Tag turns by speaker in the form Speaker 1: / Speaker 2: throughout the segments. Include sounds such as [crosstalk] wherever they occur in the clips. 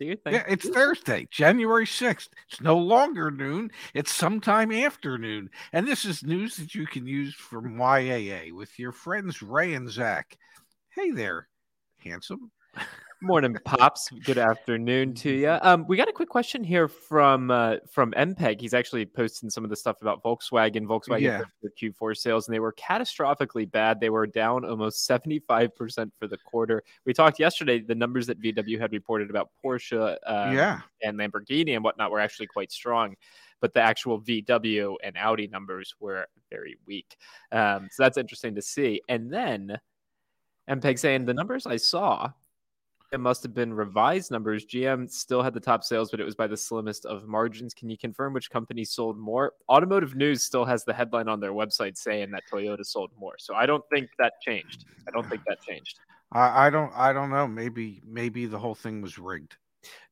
Speaker 1: Do your thing.
Speaker 2: Yeah, it's Thursday, January 6th. It's no longer noon, it's sometime afternoon. And this is news that you can use from YAA with your friends Ray and Zach. Hey there, handsome.
Speaker 1: Morning, pops. Good afternoon to you. Um, we got a quick question here from uh, from MPEG. He's actually posting some of the stuff about Volkswagen. Volkswagen
Speaker 2: Yeah.
Speaker 1: their Q4 sales, and they were catastrophically bad. They were down almost seventy five percent for the quarter. We talked yesterday. The numbers that VW had reported about Porsche, uh,
Speaker 2: yeah.
Speaker 1: and Lamborghini and whatnot were actually quite strong, but the actual VW and Audi numbers were very weak. Um, so that's interesting to see. And then MPEG saying the numbers I saw, it must have been revised numbers. GM still had the top sales, but it was by the slimmest of margins. Can you confirm which company sold more? Automotive News still has the headline on their website saying that Toyota sold more. So I don't think that changed. I don't think that changed.
Speaker 2: I, I don't I don't know. Maybe maybe the whole thing was rigged.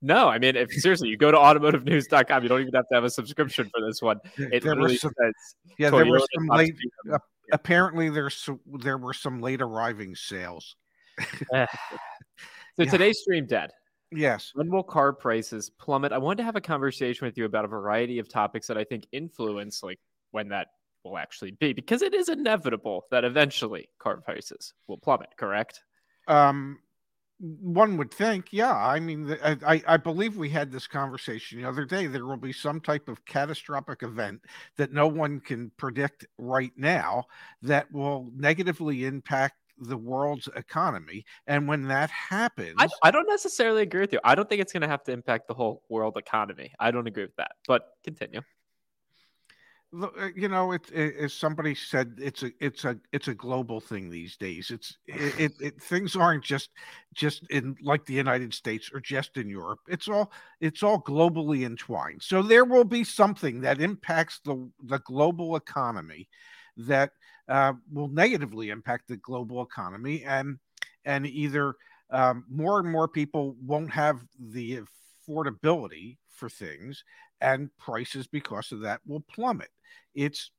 Speaker 1: No, I mean, if seriously, you go to automotivenews.com, you don't even have to have a subscription for this one. It
Speaker 2: there some,
Speaker 1: says
Speaker 2: yeah, there were some late uh, apparently there's some, there were some late arriving sales. [sighs] [laughs]
Speaker 1: So
Speaker 2: Yeah.
Speaker 1: today's stream dead.
Speaker 2: Yes.
Speaker 1: When will car prices plummet? I wanted to have a conversation with you about a variety of topics that I think influence like when that will actually be, because it is inevitable that eventually car prices will plummet. Correct?
Speaker 2: Um, one would think, yeah. I mean, I- I believe we had this conversation the other day. There will be some type of catastrophic event that no one can predict right now that will negatively impact the world's economy. And when that happens,
Speaker 1: I, I don't necessarily agree with you. I don't think it's going to have to impact the whole world economy. I don't agree with that. But continue.
Speaker 2: Uh, you know, it, it, as somebody said, it's a it's a it's a global thing these days. It's it, it, it things aren't just just in like the United States or just in Europe. It's all it's all globally entwined. So there will be something that impacts the the global economy that uh, will negatively impact the global economy, and and either um, more and more people won't have the affordability for things, and prices because of that will plummet. It's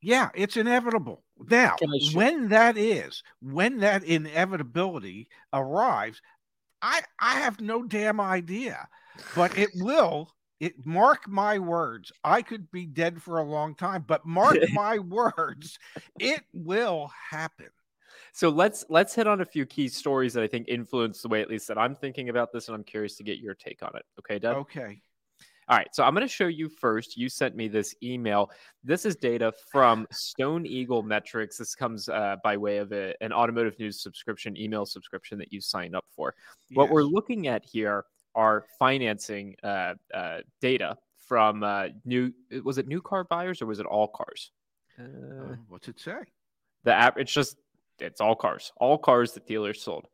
Speaker 2: yeah it's inevitable. Now
Speaker 1: Can I sh-
Speaker 2: when that is when that inevitability arrives i i have no damn idea but it will it mark my words i could be dead for a long time but mark [laughs] my words it will happen
Speaker 1: So let's let's hit on a few key stories that I think influence the way at least that I'm thinking about this, and I'm curious to get your take on it. Okay, Doug?
Speaker 2: okay
Speaker 1: All right, so I'm going to show you first. You sent me this email. This is data from Stone Eagle Metrics. This comes uh, by way of a, an automotive news subscription, email subscription that you signed up for. What we're looking at here are financing uh, uh, data from uh, new. Was it new car buyers or was it all cars? Uh,
Speaker 2: Uh, what's it say
Speaker 1: the app. It's just it's all cars, all cars that dealers sold.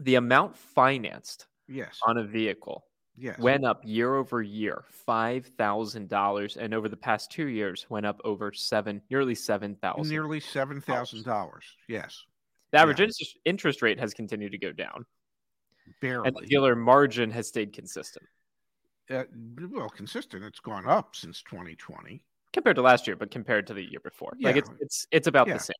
Speaker 1: The amount financed
Speaker 2: yes
Speaker 1: on a vehicle
Speaker 2: yes
Speaker 1: went up year over year, five thousand dollars, and over the past two years went up over seven, nearly seven thousand.
Speaker 2: nearly seven thousand dollars yes
Speaker 1: The average
Speaker 2: yeah.
Speaker 1: interest, interest rate has continued to go down,
Speaker 2: barely
Speaker 1: and the dealer margin has stayed consistent.
Speaker 2: Uh, well consistent. It's gone up since 2020
Speaker 1: compared to last year, but compared to the year before, like it's it's it's about
Speaker 2: Yeah.
Speaker 1: the same.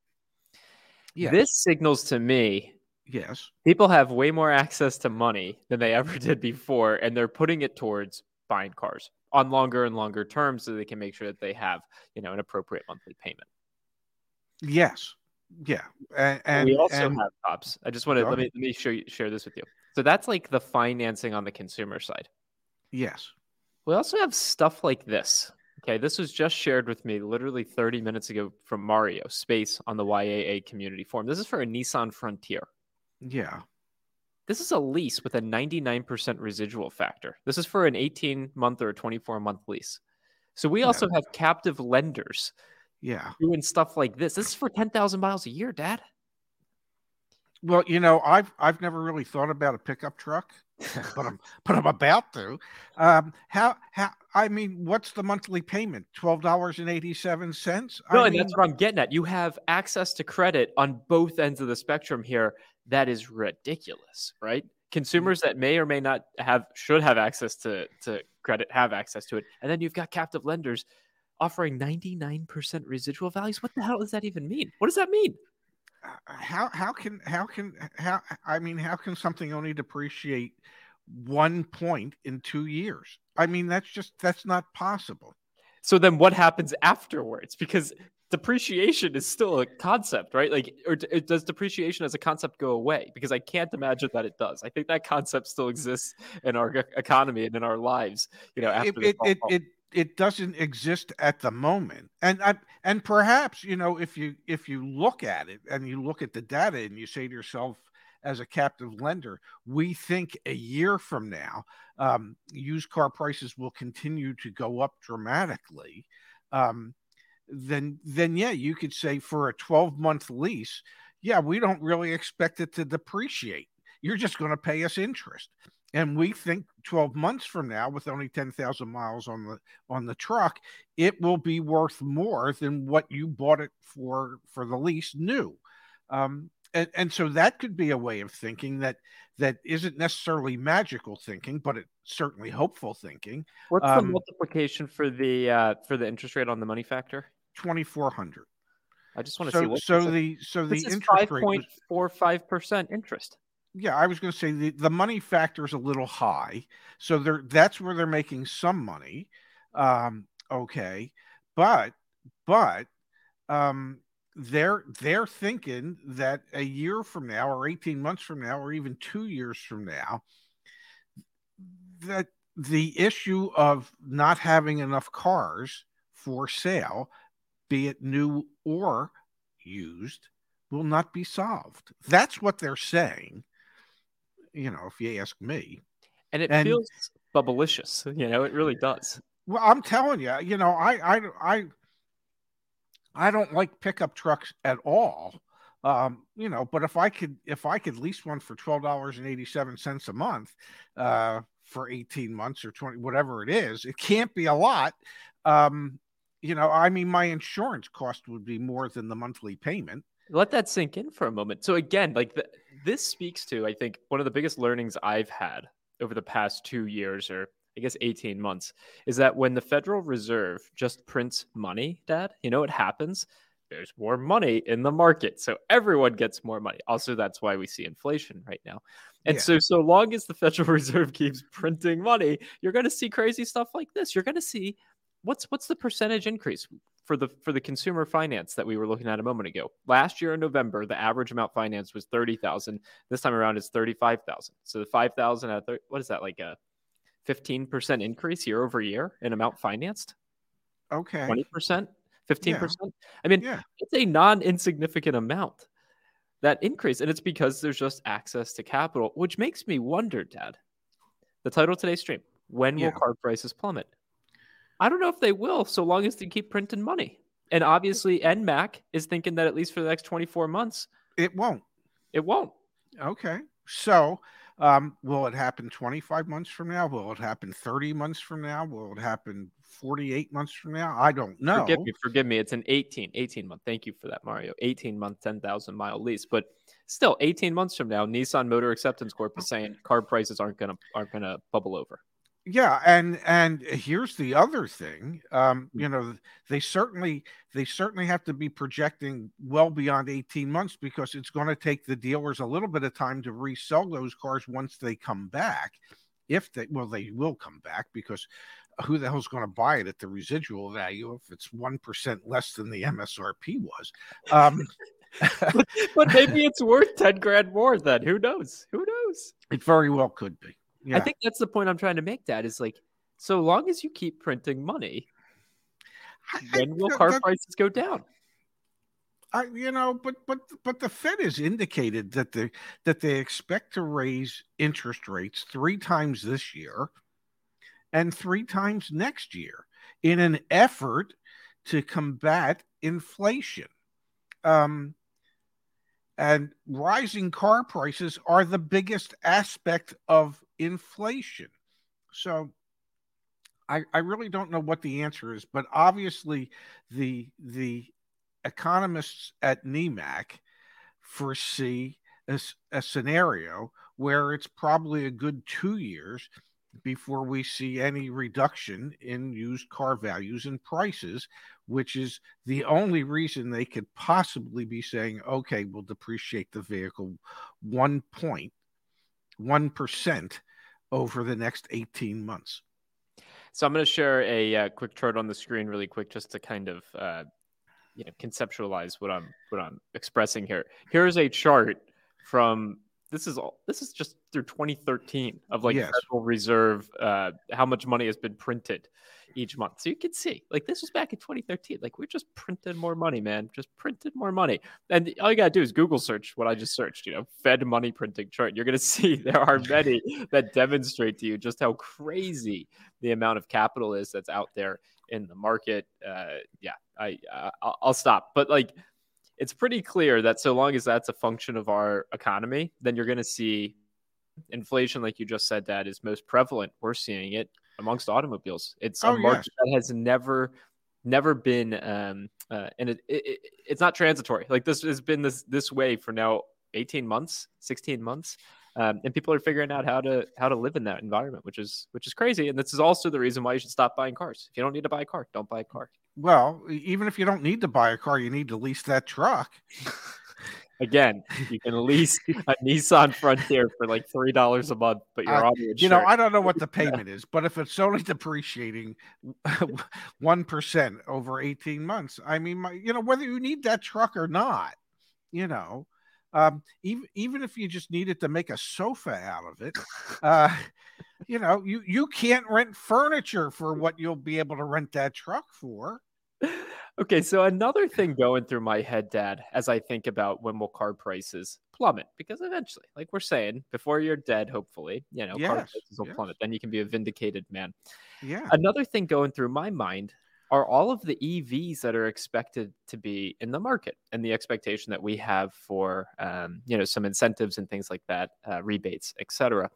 Speaker 2: yeah
Speaker 1: This signals to me
Speaker 2: yes.
Speaker 1: people have way more access to money than they ever [laughs] did before, and they're putting it towards buying cars on longer and longer terms so they can make sure that they have you know an appropriate monthly payment.
Speaker 2: yes. Yeah. And, and
Speaker 1: we also
Speaker 2: and-
Speaker 1: have pops. I just want to let me let me show you, share this with you. So that's like the financing on the consumer side.
Speaker 2: yes
Speaker 1: We also have stuff like this. Okay, this was just shared with me literally 30 minutes ago from Mario Space on the YAA community forum. This is for a Nissan Frontier.
Speaker 2: yeah
Speaker 1: This is a lease with a 99% residual factor. This is for an 18 month or a 24 month lease. So we
Speaker 2: Yeah.
Speaker 1: also have captive lenders
Speaker 2: yeah
Speaker 1: doing stuff like this. This is for 10,000 miles a year, Dad.
Speaker 2: Well, you know, I've I've never really thought about a pickup truck, but I'm [laughs] but I'm about to. Um, how how I mean, what's the monthly payment? Twelve dollars and eighty seven cents.
Speaker 1: No,
Speaker 2: I
Speaker 1: and
Speaker 2: mean,
Speaker 1: that's what I'm getting at. You have access to credit on both ends of the spectrum here. That is ridiculous, right? Consumers that may or may not have should have access to to credit have access to it, and then you've got captive lenders offering 99% residual values. What the hell does that even mean? What does that mean?
Speaker 2: Uh, uh, how how can how can how I mean, how can something only depreciate one point in two years? I mean, that's just that's not possible.
Speaker 1: So then what happens afterwards? Because depreciation is still a concept, right? Like, or does depreciation as a concept go away? Because I can't imagine that it does. I think that concept still exists in our economy and in our lives. You know, after
Speaker 2: it it, it, it it doesn't exist at the moment. And I, and perhaps you know if you if you look at it and you look at the data and you say to yourself as a captive lender we think a year from now um, used car prices will continue to go up dramatically um, then then yeah you could say for a 12 month lease yeah we don't really expect it to depreciate. You're just going to pay us interest and we think 12 months from now with only 10,000 miles on the on the truck it will be worth more than what you bought it for for the lease new um, and, and so that could be a way of thinking that that isn't necessarily magical thinking but it's certainly hopeful thinking
Speaker 1: What's the
Speaker 2: um,
Speaker 1: multiplication for the uh, for the interest rate on the money factor?
Speaker 2: 2400
Speaker 1: I just want to see
Speaker 2: so
Speaker 1: what
Speaker 2: so the so the interest
Speaker 1: five
Speaker 2: rate
Speaker 1: point
Speaker 2: was,
Speaker 1: four five percent interest.
Speaker 2: Yeah i was going to say the, the money factor is a little high so they're that's where they're making some money um okay but but um they're they're thinking that a year from now or 18 months from now or even two years from now that the issue of not having enough cars for sale be it new or used will not be solved. That's what they're saying you know if you ask me
Speaker 1: And it
Speaker 2: And-
Speaker 1: feels bubblicious. You know, it really does.
Speaker 2: Well, I'm telling you, you know, I, I, I, I don't like pickup trucks at all. Um, you know, but if I could, if I could lease one for twelve dollars and eighty seven cents a month, uh, for eighteen months or twenty, whatever it is, it can't be a lot. Um, you know, I mean, my insurance cost would be more than the monthly payment.
Speaker 1: Let that sink in for a moment. So again, like the, this speaks to, I think, one of the biggest learnings I've had over the past two years, or I guess 18 months, is that when the Federal Reserve just prints money, Dad, you know what happens? There's more money in the market. So everyone gets more money. Also, that's why we see inflation right now. And
Speaker 2: Yeah.
Speaker 1: so, so long as the Federal [laughs] Reserve keeps printing money, you're going to see crazy stuff like this. You're going to see what's what's the percentage increase for the for the consumer finance that we were looking at a moment ago. Last year in November, the average amount financed was thirty thousand. This time around, it's thirty five thousand. So the five thousand at 30, what is that like a fifteen percent increase year over year in amount financed?
Speaker 2: Okay.
Speaker 1: Twenty percent, fifteen percent. I mean,
Speaker 2: Yeah.
Speaker 1: it's a non insignificant amount that increase, and it's because there's just access to capital, which makes me wonder, Dad. The title of today's stream: When will
Speaker 2: Yeah.
Speaker 1: car prices plummet? I don't know if they will, so long as they keep printing money. And obviously, NMAC is thinking that at least for the next 24 months,
Speaker 2: It won't.
Speaker 1: it won't.
Speaker 2: Okay. So, um, will it happen 25 months from now? Will it happen 30 months from now? Will it happen 48 months from now? I don't know.
Speaker 1: Forgive me, forgive me. It's an 18, 18 month. Thank you for that, Mario. 18 month, 10,000 mile lease. But still, 18 months from now, Nissan Motor Acceptance Corp is saying car prices aren't gonna aren't gonna bubble over.
Speaker 2: Yeah, and and here's the other thing. Um,
Speaker 1: Hmm.
Speaker 2: you know, they certainly they certainly have to be projecting well beyond 18 months because it's going to take the dealers a little bit of time to resell those cars once they come back. If they well, they will come back because who the hell's going to buy it at the residual value if it's one percent less than the MSRP was? Um, [laughs]
Speaker 1: But maybe it's worth 10 grand more then. Who knows? Who knows?
Speaker 2: it very well could be. Yeah.
Speaker 1: I think that's the point I'm trying to make, Dad, is like so long as you keep printing money, when will
Speaker 2: that-
Speaker 1: car
Speaker 2: that-
Speaker 1: prices go down?
Speaker 2: I, you know, but but but the Fed has indicated that they that they expect to raise interest rates three times this year and three times next year in an effort to combat inflation. Um, and rising car prices are the biggest aspect of inflation. So I, I really don't know what the answer is, but obviously the the economists at NMAC foresee a, a scenario where it's probably a good two years before we see any reduction in used car values and prices, which is the only reason they could possibly be saying, okay, we'll depreciate the vehicle one point, one percent over the next 18 months.
Speaker 1: So I'm going to share a uh, quick chart on the screen, really quick, just to kind of uh, you know conceptualize what I'm what I'm expressing here. Here's a chart from this is all this is just through 2013 of like yes. Federal Reserve uh, how much money has been printed each month. So you can see like this was back in 2013. Like we're just printing more money, man. Just printed more money. And all you gotta do is Google search what I just searched, you know, Fed money printing chart. You're gonna [laughs] see there are [laughs] many that demonstrate to you just how crazy the amount of capital is that's out there in the market. Uh, yeah, I uh, I'll stop. But like it's pretty clear that so long as that's a function of our economy, then you're going to see inflation, like you just said, that is most prevalent. We're seeing it amongst automobiles. It's oh, a market yes. that has never, never been, um, uh, and it, it, it's not transitory. Like this has been this this way for now 18 months, 16 months. Um, and people are figuring out how to how to live in that environment, which is which is crazy. And this is also the reason why you should stop buying cars. If you don't need to buy a car, don't buy a car.
Speaker 2: Well, even if you don't need to buy a car, you need to lease that truck. [laughs]
Speaker 1: Again, you can lease [laughs] a Nissan Frontier for like three dollars a month, but you're uh, on
Speaker 2: You know, I don't know what the [laughs] payment is, but if it's only depreciating one percent over eighteen months, I mean, my, you know, whether you need that truck or not, you know, um, even even if you just needed to make a sofa out of it, uh, [laughs] you know, you you can't rent furniture for what you'll be able to rent that truck for.
Speaker 1: Okay, so another thing going through my head, Dad, as I think about when will car prices plummet, because eventually, like we're saying, before you're dead, hopefully, you know, yes, car prices will yes. plummet. Then you can be a vindicated man.
Speaker 2: Yeah.
Speaker 1: Another thing going through my mind are all of the EVs that are expected to be in the market and the expectation that we have for um, you know some incentives and things like that, uh, rebates, etc.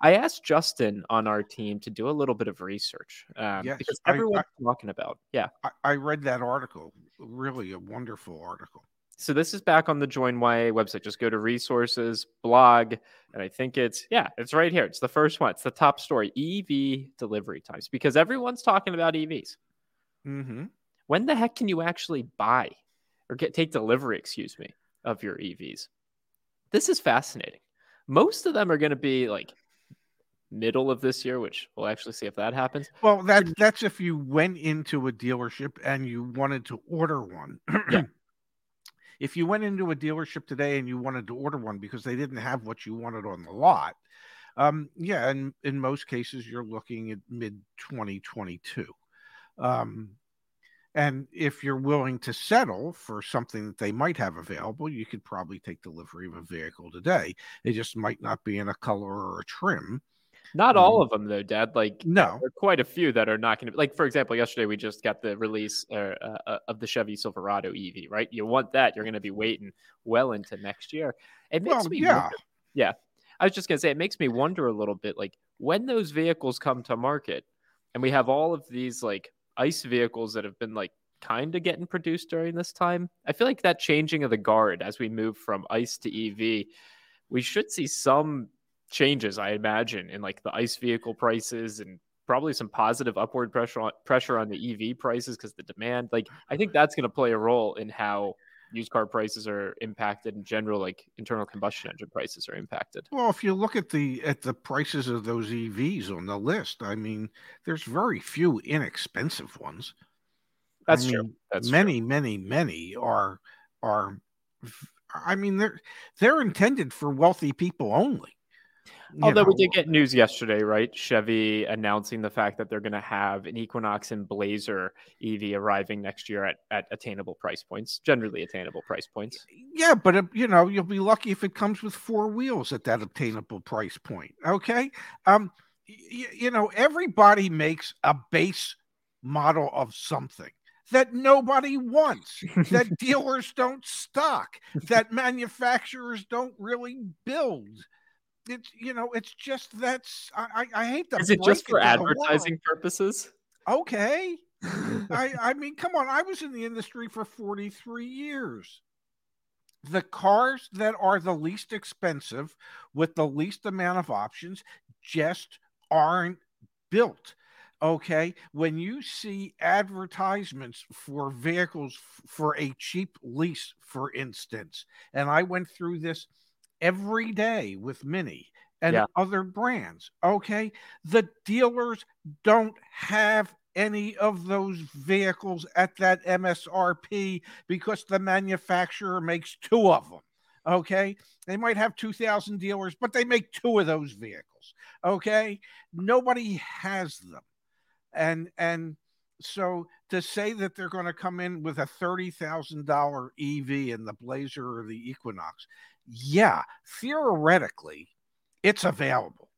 Speaker 1: I asked Justin on our team to do a little bit of research um, yes, because everyone's I, I, talking about. Yeah,
Speaker 2: I, I read that article. Really, a wonderful article.
Speaker 1: So this is back on the Join YAA website. Just go to resources, blog, and I think it's yeah, it's right here. It's the first one. It's the top story: EV delivery times, because everyone's talking about EVs.
Speaker 2: Mm-hmm.
Speaker 1: When the heck can you actually buy or get take delivery, excuse me, of your EVs? This is fascinating. Most of them are going to be like middle of this year, which we'll actually see if that happens.
Speaker 2: Well, that that's if you went into a dealership and you wanted to order one. [clears throat] yeah. If you went into a dealership today and you wanted to order one because they didn't have what you wanted on the lot, um, yeah, and in most cases you're looking at mid 2022. Um, and if you're willing to settle for something that they might have available, you could probably take delivery of a vehicle today. It just might not be in a color or a trim.
Speaker 1: Not all um, of them, though, Dad. Like,
Speaker 2: no,
Speaker 1: there are quite a few that are not going to. Like, for example, yesterday we just got the release uh, uh, of the Chevy Silverado EV. Right? You want that? You're going to be waiting well into next year. It makes well, me, yeah, wonder, yeah. I was just going to say, it makes me wonder a little bit, like when those vehicles come to market, and we have all of these like ICE vehicles that have been like kind of getting produced during this time. I feel like that changing of the guard as we move from ICE to EV, we should see some changes, I imagine, in like the ICE vehicle prices and probably some positive upward pressure on pressure on the EV prices because the demand. Like I think that's going to play a role in how used car prices are impacted in general like internal combustion engine prices are impacted.
Speaker 2: Well if you look at the at the prices of those evs on the list i mean there's very few inexpensive ones.
Speaker 1: That's I true that's
Speaker 2: many
Speaker 1: true.
Speaker 2: many many are are i mean they're they're intended for wealthy people only
Speaker 1: Although know. we did get news yesterday, right? Chevy announcing the fact that they're going to have an Equinox and Blazer EV arriving next year at, at attainable price points, generally attainable price points.
Speaker 2: Yeah, but uh, you know, you'll be lucky if it comes with four wheels at that attainable price point. Okay, um, y- you know, everybody makes a base model of something. that nobody wants, that [laughs] dealers don't stock, that manufacturers don't really build. It's you know, it's just that's I I, hate that.
Speaker 1: Is it just for advertising purposes?
Speaker 2: Okay. [laughs] I I mean, come on. I was in the industry for 43 years. The cars that are the least expensive with the least amount of options just aren't built. Okay. When you see advertisements for vehicles for a cheap lease, for instance, and I went through this every day with Mini and
Speaker 1: Yeah.
Speaker 2: other brands. Okay. The dealers don't have any of those vehicles at that MSRP because the manufacturer makes two of them. Okay. They might have 2,000 dealers, but they make two of those vehicles. Okay. Nobody has them. And, and, so to say that they're going to come in with a $30,000 EV in the Blazer or the Equinox, yeah, theoretically, it's available.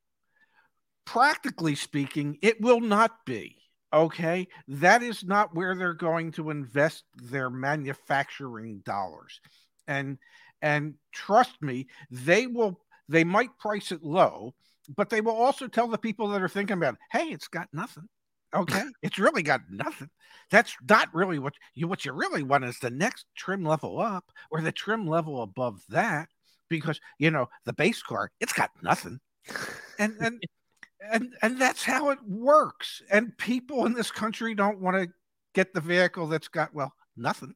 Speaker 2: Practically speaking, it will not be. Okay. That is not where they're going to invest their manufacturing dollars. And and trust me, they will they might price it low, but they will also tell the people that are thinking about, it, hey, it's got nothing. Okay. [laughs] it's really got nothing. That's not really what you what you really want is the next trim level up or the trim level above that because you know the base car it's got nothing and [laughs] and and and that's how it works and people in this country don't want to get the vehicle that's got well nothing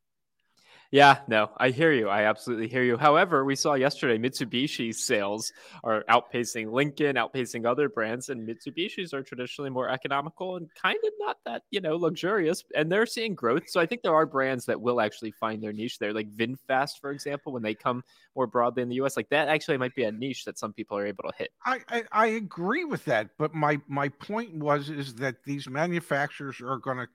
Speaker 1: Yeah, no, I hear you. I absolutely hear you. However, we saw yesterday Mitsubishi's sales are outpacing Lincoln, outpacing other brands, and Mitsubishi's are traditionally more economical and kind of not that, you know, luxurious. And they're seeing growth. So I think there are brands that will actually find their niche there, like VinFast, for example, when they come more broadly in the US. Like that actually might be a niche that some people are able to hit.
Speaker 2: I, I i agree with that but my my point was is that these manufacturers are going to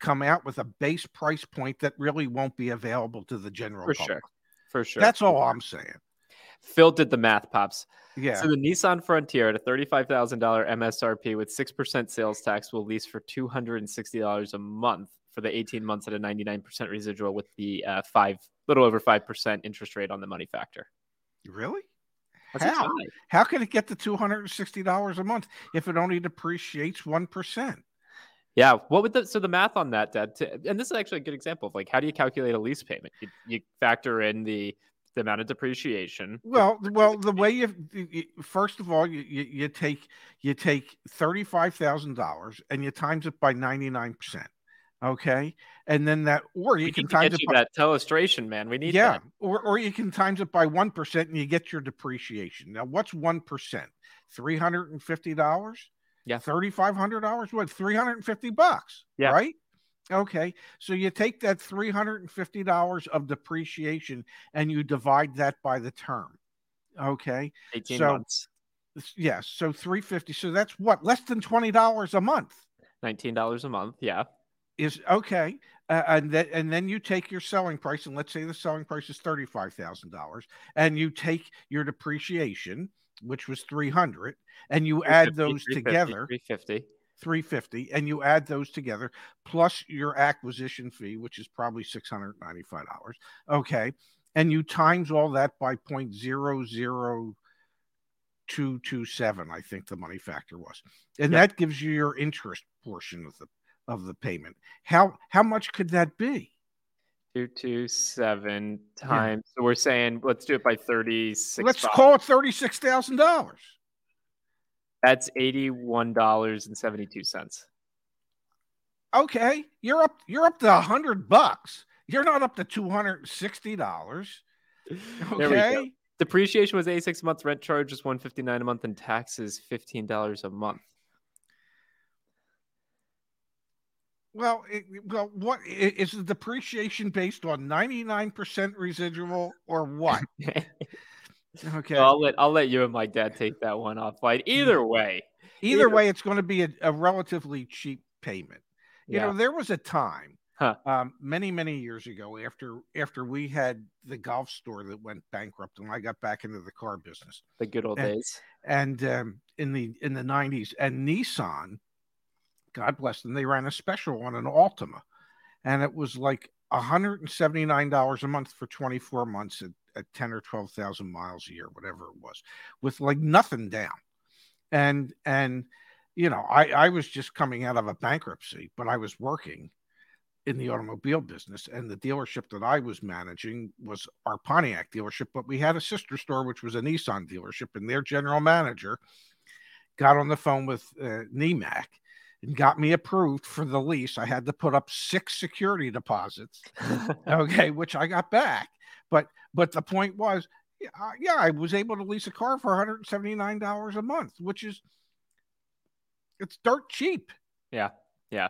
Speaker 2: come out with a base price point that really won't be available to the general
Speaker 1: For
Speaker 2: public.
Speaker 1: sure. For sure.
Speaker 2: that's all i'm saying
Speaker 1: Phil did the math, Pops.
Speaker 2: yeah
Speaker 1: So the Nissan Frontier at a $35,000 MSRP with 6% sales tax will lease for $260 a month for the 18 months at a 99% residual with the uh, five, little over 5% interest rate on the money factor.
Speaker 2: really
Speaker 1: That's
Speaker 2: How? how can it get to $260 a month if it only depreciates 1%
Speaker 1: Yeah. What would the, so the math on that, Dad, to, and this is actually a good example of like, how do you calculate a lease payment? You, you factor in the, the amount of depreciation.
Speaker 2: Well, well, the way you, you first of all, you, you, you take you take thirty five thousand dollars and you times it by ninety nine percent, okay, and then that, or you
Speaker 1: We
Speaker 2: can times it by
Speaker 1: that illustration, man. We need
Speaker 2: yeah,
Speaker 1: that.
Speaker 2: or or you can times it by one percent and you get your depreciation. Now, what's one percent? Three hundred and fifty dollars.
Speaker 1: Yeah.
Speaker 2: thirty five hundred dollars. What? Three hundred and fifty bucks.
Speaker 1: Yeah.
Speaker 2: right. Okay, so you take that three hundred and fifty dollars of depreciation and you divide that by the term. Okay,
Speaker 1: 18
Speaker 2: So-
Speaker 1: months,
Speaker 2: Yes. So 350. So that's what less than $20 a month
Speaker 1: $19 a month. Yeah.
Speaker 2: is okay. Uh, and then and then you take your selling price and let's say the selling price is $35,000 and you take your depreciation which was 300 and you add those
Speaker 1: 350,
Speaker 2: together
Speaker 1: 350.
Speaker 2: 350 and you add those together plus your acquisition fee which is probably $695 okay and you times all that by 0.00227 i think the money factor was and
Speaker 1: Yeah.
Speaker 2: that gives you your interest portion of the of the payment how how much could that be
Speaker 1: 227 times. So we're saying let's do it by 36.
Speaker 2: let's call it $36000
Speaker 1: That's $81.72.
Speaker 2: okay you're up you're up to a 100 bucks you're not up to $260
Speaker 1: There we go.
Speaker 2: okay
Speaker 1: Depreciation was 86 a month, rent charge is 159 a month, and taxes $15 a month.
Speaker 2: Well, it, well, what is the depreciation based on ninety nine percent residual or what? [laughs] Okay,
Speaker 1: So I'll let I'll let you and my dad take that one offline. Either way,
Speaker 2: either
Speaker 1: either-
Speaker 2: way, it's going to be a, a relatively cheap payment. You
Speaker 1: yeah.
Speaker 2: know, there was a time,
Speaker 1: Huh.
Speaker 2: um, many many years ago, after after we had the golf store that went bankrupt, and I got back into the car business,
Speaker 1: the good old
Speaker 2: and-
Speaker 1: days.
Speaker 2: and um, in the in the nineties, and Nissan, God bless them, they ran a special on an Altima, and it was like $179 a month for 24 months at, at 10 or 12,000 miles a year, whatever it was, with like nothing down. And, and, you know, I, I was just coming out of a bankruptcy, but I was working in the automobile business. And the dealership that I was managing was our Pontiac dealership, but we had a sister store, which was a Nissan dealership, and their general manager got on the phone with uh, NMAC and got me approved for the lease. I had to put up six security deposits, [laughs] okay, which I got back. But but the point was, yeah, uh, yeah, I was able to lease a car for $179 a month, which is it's dirt cheap.
Speaker 1: Yeah, yeah.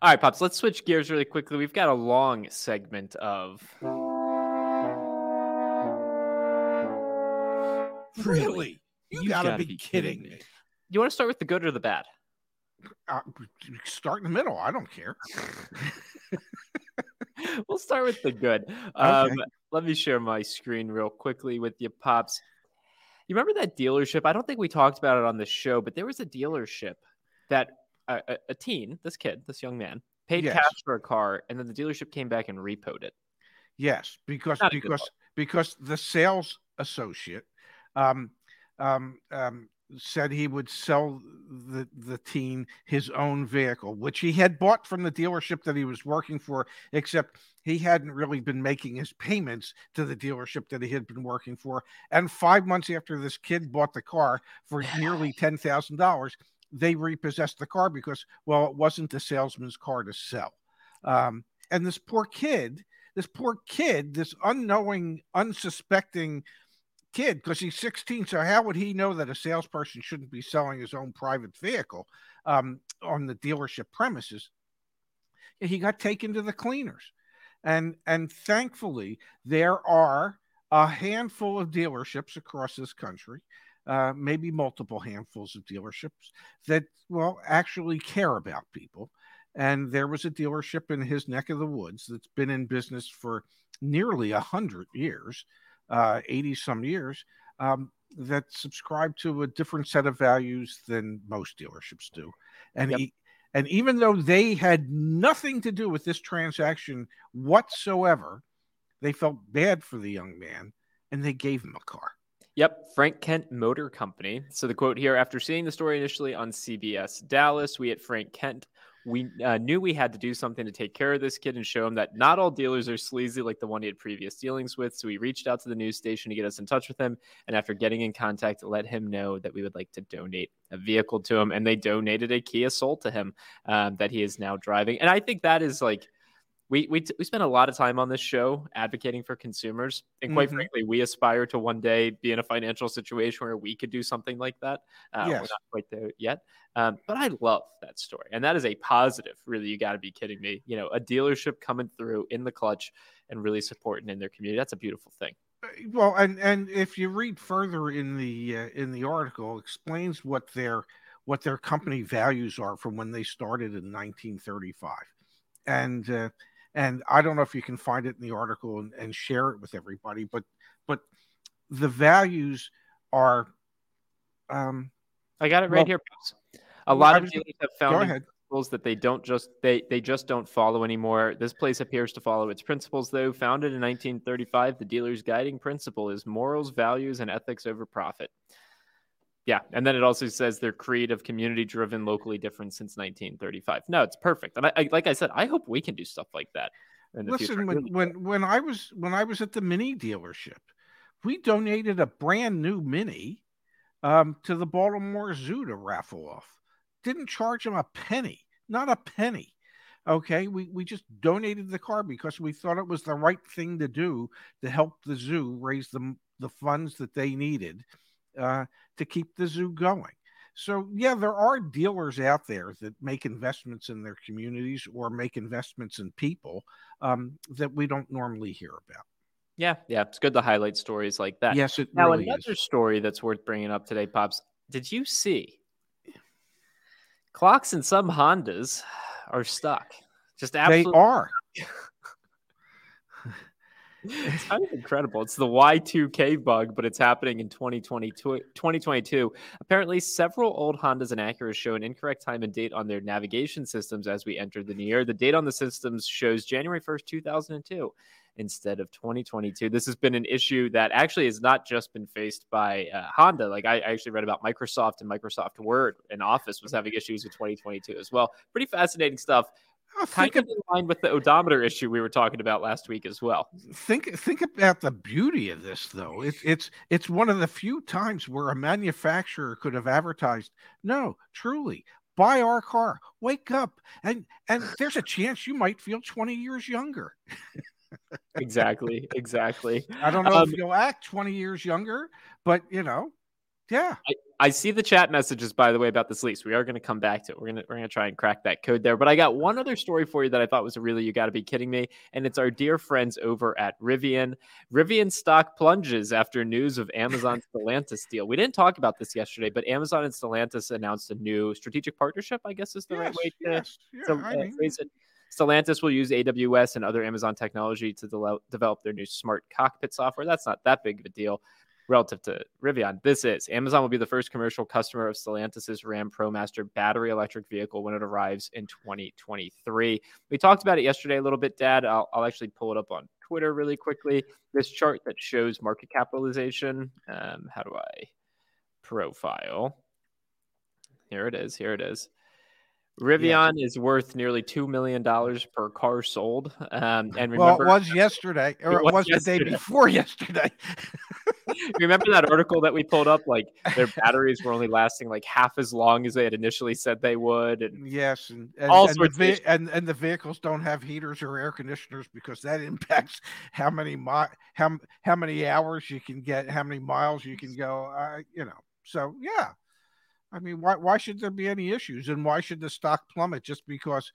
Speaker 1: All right, Pops, let's switch gears really quickly. We've got a long segment of.
Speaker 2: Really? You, you gotta, gotta, be, kidding, kidding me.
Speaker 1: You want to start with the good or the bad?
Speaker 2: Uh, start in the middle. I don't care. [laughs]
Speaker 1: we'll start with the good. Um, okay. Let me share my screen real quickly with you, Pops. You remember that dealership? I don't think we talked about it on the show, but there was a dealership that a, a teen, this kid, this young man, paid yes. cash for a car, and then the dealership came back and repoed it.
Speaker 2: Yes, because because because the sales associate um, um, um, said he would sell the the teen his own vehicle, which he had bought from the dealership that he was working for, except he hadn't really been making his payments to the dealership that he had been working for. And five months after this kid bought the car for nearly [sighs] ten thousand dollars, they repossessed the car because, well, it wasn't the salesman's car to sell. Um, and this poor kid, this poor kid, this unknowing, unsuspecting kid, because he's 16, so how would he know that a salesperson shouldn't be selling his own private vehicle um, on the dealership premises? He got taken to the cleaners. And and thankfully, there are a handful of dealerships across this country uh, maybe multiple handfuls of dealerships that well actually care about people. And there was a dealership in his neck of the woods that's been in business for nearly a hundred years, 80 some years, um, that subscribe to a different set of values than most dealerships do. And yep. he, and even though they had nothing to do with this transaction whatsoever, they felt bad for the young man and they gave him a car.
Speaker 1: Yep, Frank Kent Motor Company. So the quote here after seeing the story initially on CBS Dallas, we at Frank Kent we uh, knew we had to do something to take care of this kid and show him that not all dealers are sleazy like the one he had previous dealings with. So we reached out to the news station to get us in touch with him. And after getting in contact, let him know that we would like to donate a vehicle to him. And they donated a Kia Soul to him um, that he is now driving. And I think that is like we we we spend a lot of time on this show advocating for consumers, and quite mm-hmm. frankly, we aspire to one day be in a financial situation where we could do something like that. Uh, yes. We're not quite there yet, um, but I love that story, and that is a positive. Really, you got to be kidding me. You know, a dealership coming through in the clutch and really supporting in their community. That's a beautiful thing.
Speaker 2: Uh, well, and and if you read further in the uh, in the article, explains what their what their company values are from when they started in 1935, and uh, and I don't know if you can find it in the article and, and share it with everybody, but but the values are. Um,
Speaker 1: I got it right well, here. A lot of dealers have found principles that they don't just they they just don't follow anymore. This place appears to follow its principles, though. Founded in 1935, the dealer's guiding principle is morals, values, and ethics over profit. Yeah, and then it also says they're creative, community driven, locally different since 1935. No, it's perfect. And I, I, like I said, I hope we can do stuff like that.
Speaker 2: Listen, when, when when I was when I was at the Mini dealership, we donated a brand new Mini um, to the Baltimore Zoo to raffle off. Didn't charge them a penny, not a penny. Okay, we we just donated the car because we thought it was the right thing to do to help the zoo raise the the funds that they needed uh, to keep the zoo going. So, yeah, there are dealers out there that make investments in their communities or make investments in people um, that we don't normally hear about.
Speaker 1: Yeah, yeah, it's good to highlight stories like that.
Speaker 2: Yes, it
Speaker 1: now
Speaker 2: really
Speaker 1: another
Speaker 2: is.
Speaker 1: story that's worth bringing up today, pops. Did you see clocks in some Hondas are stuck? Just absolutely.
Speaker 2: They are. [laughs]
Speaker 1: it's kind of incredible. It's the Y2K bug, but it's happening in 2022. 2022. Apparently, several old Hondas and Acuras show an incorrect time and date on their navigation systems as we enter the new year. The date on the systems shows January 1st, 2002 instead of 2022. This has been an issue that actually has not just been faced by uh, Honda. Like I, I actually read about Microsoft and Microsoft Word and Office was having issues with 2022 as well. Pretty fascinating stuff. Kind of in line with the odometer issue we were talking about last week as well.
Speaker 2: Think think about the beauty of this though. It's it's it's one of the few times where a manufacturer could have advertised, no, truly, buy our car, wake up, and and there's a chance you might feel 20 years younger.
Speaker 1: exactly, exactly.
Speaker 2: I don't know um, if you'll act 20 years younger, but you know, yeah.
Speaker 1: I, I see the chat messages, by the way, about this lease. We are going to come back to it. We're going to we're going to try and crack that code there. But I got one other story for you that I thought was really you got to be kidding me, and it's our dear friends over at Rivian. Rivian stock plunges after news of Amazon's Stellantis deal. We didn't talk about this yesterday, but Amazon and Stellantis announced a new strategic partnership. I guess is the yes, right way to, yes. yeah, to uh, phrase it. Stellantis will use AWS and other Amazon technology to de- develop their new smart cockpit software. That's not that big of a deal relative to Rivian. This is Amazon will be the first commercial customer of Stellantis's Ram ProMaster battery electric vehicle when it arrives in 2023. We talked about it yesterday a little bit, Dad. I'll, I'll actually pull it up on Twitter really quickly. This chart that shows market capitalization. Um, how do I profile? Here it is. Here it is. Rivian yeah. is worth nearly two million dollars per car sold. Um, and remember,
Speaker 2: well, it was yesterday, or it was, it was the day before yesterday. [laughs] [laughs]
Speaker 1: remember that article that we pulled up? Like their batteries were only lasting like half as long as they had initially said they would. And
Speaker 2: yes, and and, all and sorts the, and, and the vehicles don't have heaters or air conditioners because that impacts how many mi- how how many hours you can get, how many miles you can go. Uh, you know, so yeah. I mean, why why should there be any issues, and why should the stock plummet just because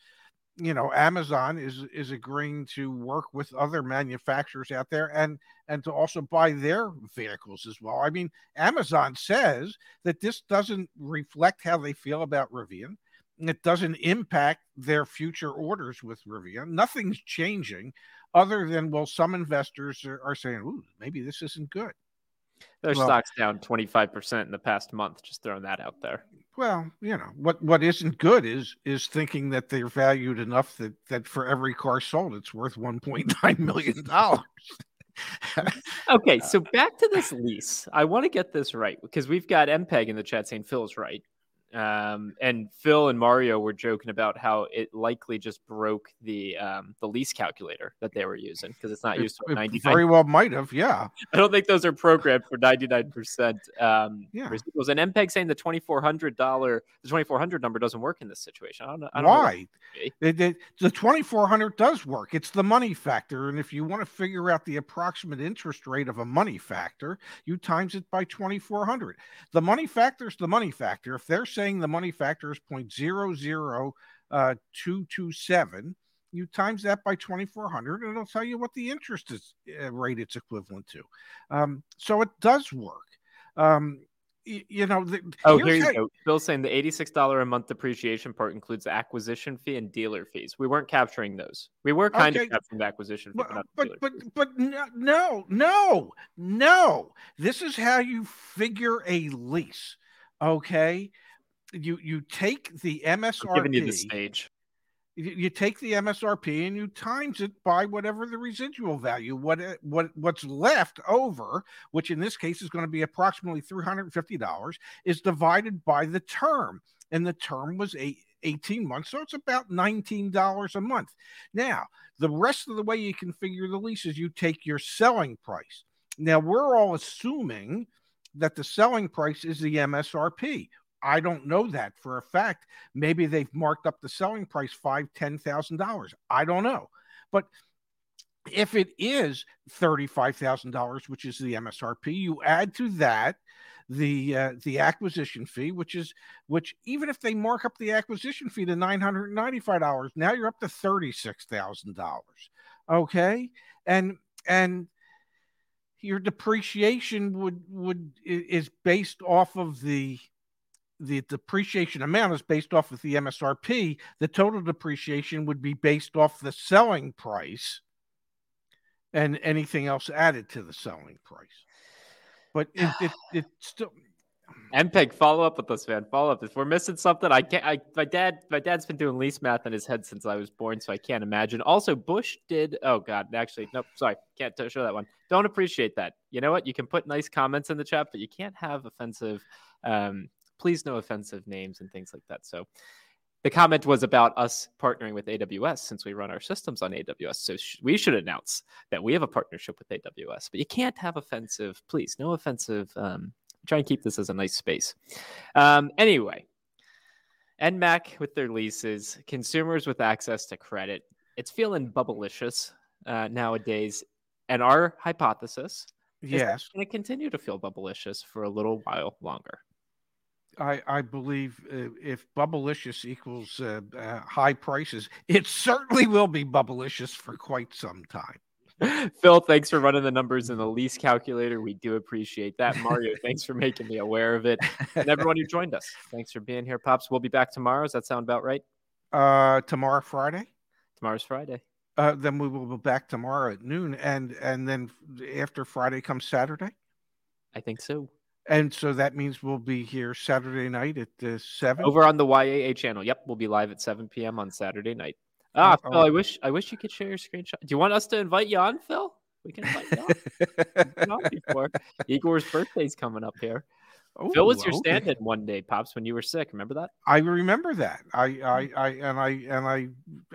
Speaker 2: you know Amazon is is agreeing to work with other manufacturers out there and and to also buy their vehicles as well. I mean, Amazon says that this doesn't reflect how they feel about Rivian. It doesn't impact their future orders with Rivian. Nothing's changing, other than well, some investors are, are saying, "Ooh, maybe this isn't good."
Speaker 1: Their well, stock's down 25% in the past month. Just throwing that out there.
Speaker 2: Well, you know, what what isn't good is is thinking that they're valued enough that that for every car sold it's worth [laughs] 1.9 million dollars. [laughs]
Speaker 1: okay, so back to this lease. I want to get this right because we've got MPEG in the chat saying Phil's right. Um, and Phil and Mario were joking about how it likely just broke the um, the lease calculator that they were using because it's not it, used to ninety.
Speaker 2: Very well, might have. Yeah, [laughs]
Speaker 1: I don't think those are programmed for ninety nine percent. Um, yeah, residuals. And MPEG saying the twenty four hundred dollar, the twenty four hundred number doesn't work in this situation. I don't know. I don't
Speaker 2: Why? Know it, it, the twenty four hundred does work. It's the money factor, and if you want to figure out the approximate interest rate of a money factor, you times it by twenty four hundred. The money factor is the money factor. If they're saying the money factor is 0.00227. Uh, you times that by 2400 and it'll tell you what the interest is, uh, rate it's equivalent to. Um, so it does work. Um, you know, the,
Speaker 1: oh, here you how, go. Bill's saying the $86 a month depreciation part includes acquisition fee and dealer fees. We weren't capturing those. We were kind okay. of capturing the acquisition fee,
Speaker 2: but but but, but, but no, no, no. This is how you figure a lease. Okay you you take the MSRP. I'm giving you the
Speaker 1: stage.
Speaker 2: You, you take the MSRP and you times it by whatever the residual value, what what what's left over, which in this case is going to be approximately three hundred and fifty dollars, is divided by the term, and the term was eight. 18 months. So it's about $19 a month. Now, the rest of the way you can figure the lease is you take your selling price. Now, we're all assuming that the selling price is the MSRP. I don't know that for a fact. Maybe they've marked up the selling price five, ten thousand dollars. I don't know, but if it is thirty-five thousand dollars, which is the MSRP, you add to that the uh, the acquisition fee, which is which even if they mark up the acquisition fee to nine hundred ninety-five dollars, now you're up to thirty-six thousand dollars. Okay, and and your depreciation would would is based off of the the depreciation amount is based off of the MSRP, the total depreciation would be based off the selling price and anything else added to the selling price. But [sighs] it, it, it still.
Speaker 1: MPEG, follow up with us, man. Follow up. If we're missing something, I can't. I, my dad, my dad's been doing lease math in his head since I was born, so I can't imagine. Also, Bush did. Oh God, actually, nope. Sorry, can't show that one. Don't appreciate that. You know what? You can put nice comments in the chat, but you can't have offensive. Um, please, no offensive names and things like that. So, the comment was about us partnering with AWS since we run our systems on AWS. So sh- we should announce that we have a partnership with AWS, but you can't have offensive, please, no offensive. Um, try and keep this as a nice space. Um, anyway, NMAC with their leases, consumers with access to credit. It's feeling bubblicious uh, nowadays. And our hypothesis
Speaker 2: yes,
Speaker 1: going to continue to feel bubblicious for a little while longer.
Speaker 2: I, I believe uh, if bubblicious equals uh, uh, high prices, it certainly will be bubblicious for quite some time. [laughs]
Speaker 1: Phil, thanks for running the numbers in the lease calculator. We do appreciate that. Mario, [laughs] thanks for making me aware of it. And everyone who joined us, thanks for being here, Pops. We'll be back tomorrow. Does that sound about right?
Speaker 2: Uh, tomorrow, Friday.
Speaker 1: Tomorrow's Friday.
Speaker 2: Uh, then we will be back tomorrow at noon, and and then after Friday comes Saturday.
Speaker 1: I think so.
Speaker 2: And so that means we'll be here Saturday night at the seven.
Speaker 1: Over on the YAA channel. Yep, we'll be live at 7 p.m. on Saturday night. Ah,
Speaker 2: Uh-oh.
Speaker 1: Phil, I wish I wish you could share your screenshot. Do you want us to invite you on, Phil? We can invite you on. You've been on before. [laughs] Igor's birthday's coming up here. Phil was your
Speaker 2: okay.
Speaker 1: stand-in one day, pops, when you were sick. Remember that?
Speaker 2: I remember that. I. I, I, and I, and I,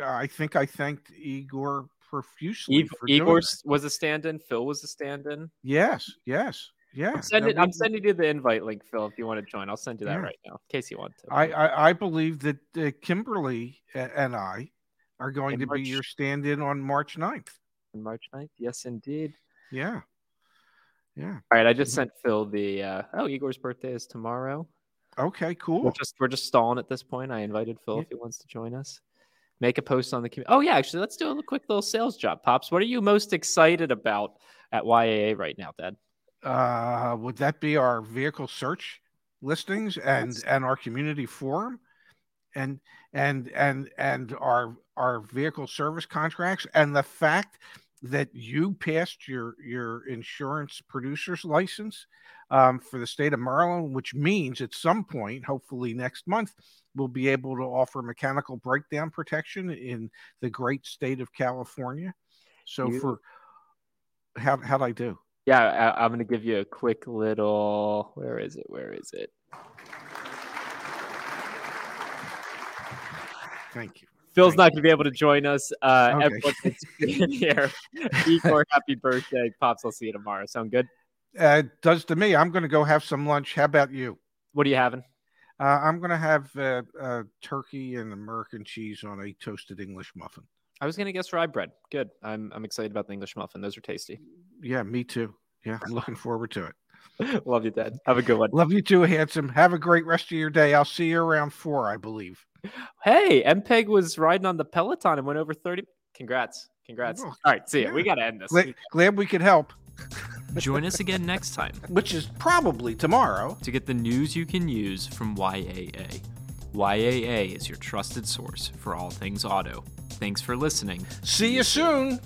Speaker 2: I think I thanked Igor profusely doing
Speaker 1: Igor was a stand-in. Phil was a stand-in.
Speaker 2: Yes, yes, yeah.
Speaker 1: I'm sending, I'm sending you the invite link, Phil, if you want to join. I'll send you that
Speaker 2: Yeah.
Speaker 1: right now, in case you want to.
Speaker 2: I, I, I believe that uh, Kimberly and I are going
Speaker 1: In
Speaker 2: to
Speaker 1: March.
Speaker 2: be your stand-in on March 9th.
Speaker 1: On March 9th. Yes, indeed.
Speaker 2: Yeah, yeah.
Speaker 1: All right, I just
Speaker 2: Mhm.
Speaker 1: sent Phil the. Uh, oh, Igor's birthday is tomorrow.
Speaker 2: Okay,
Speaker 1: We're
Speaker 2: cool.
Speaker 1: just we're just stalling at this point. I invited Phil
Speaker 2: Yeah.
Speaker 1: if he wants to join us. Make a post on the community. Oh yeah, actually, let's do a quick little sales job, pops. What are you most excited about at YAA right now, Dad?
Speaker 2: Uh, would that be our vehicle search listings and
Speaker 1: Yes.
Speaker 2: and our community forum, and and and and our our vehicle service contracts, and the fact that you passed your your insurance producer's license um, for the state of Maryland, which means at some point, hopefully next month, we'll be able to offer mechanical breakdown protection in the great state of California. So
Speaker 1: You-
Speaker 2: for how how'd I do?
Speaker 1: Yeah, I, I'm going to give you a quick little. Where is it? Where is it?
Speaker 2: Thank you.
Speaker 1: Phil's
Speaker 2: Thank
Speaker 1: not going to be able to join us. Uh,
Speaker 2: Okay.
Speaker 1: Everyone that's been [laughs] here. Igor, happy birthday, pops. I'll see you tomorrow. Sound good?
Speaker 2: Uh, it does to me. I'm going to go have some lunch. How about you?
Speaker 1: What are you having?
Speaker 2: Uh, I'm going to have uh, uh, turkey and American cheese on a toasted English muffin.
Speaker 1: I was going to guess rye bread. Good. I'm I'm excited about the English muffin. Those are tasty.
Speaker 2: Yeah, me too. Yeah, I'm looking forward to it. [laughs]
Speaker 1: Love you, Dad. Have a good one.
Speaker 2: Love you too, handsome. Have a great rest of your day. I'll see you around four, I believe.
Speaker 1: Hey, MPEG was riding on the Peloton and went over 30. Congrats. Congrats.
Speaker 2: Oh,
Speaker 1: All right, see ya.
Speaker 2: yeah.
Speaker 1: We got to end this.
Speaker 2: Glad, glad we could help,
Speaker 3: Join us again next time [laughs]
Speaker 2: which is probably tomorrow.
Speaker 3: to get the news you can use from YAA. YAA is your trusted source for all things auto. Thanks for listening.
Speaker 2: See you soon.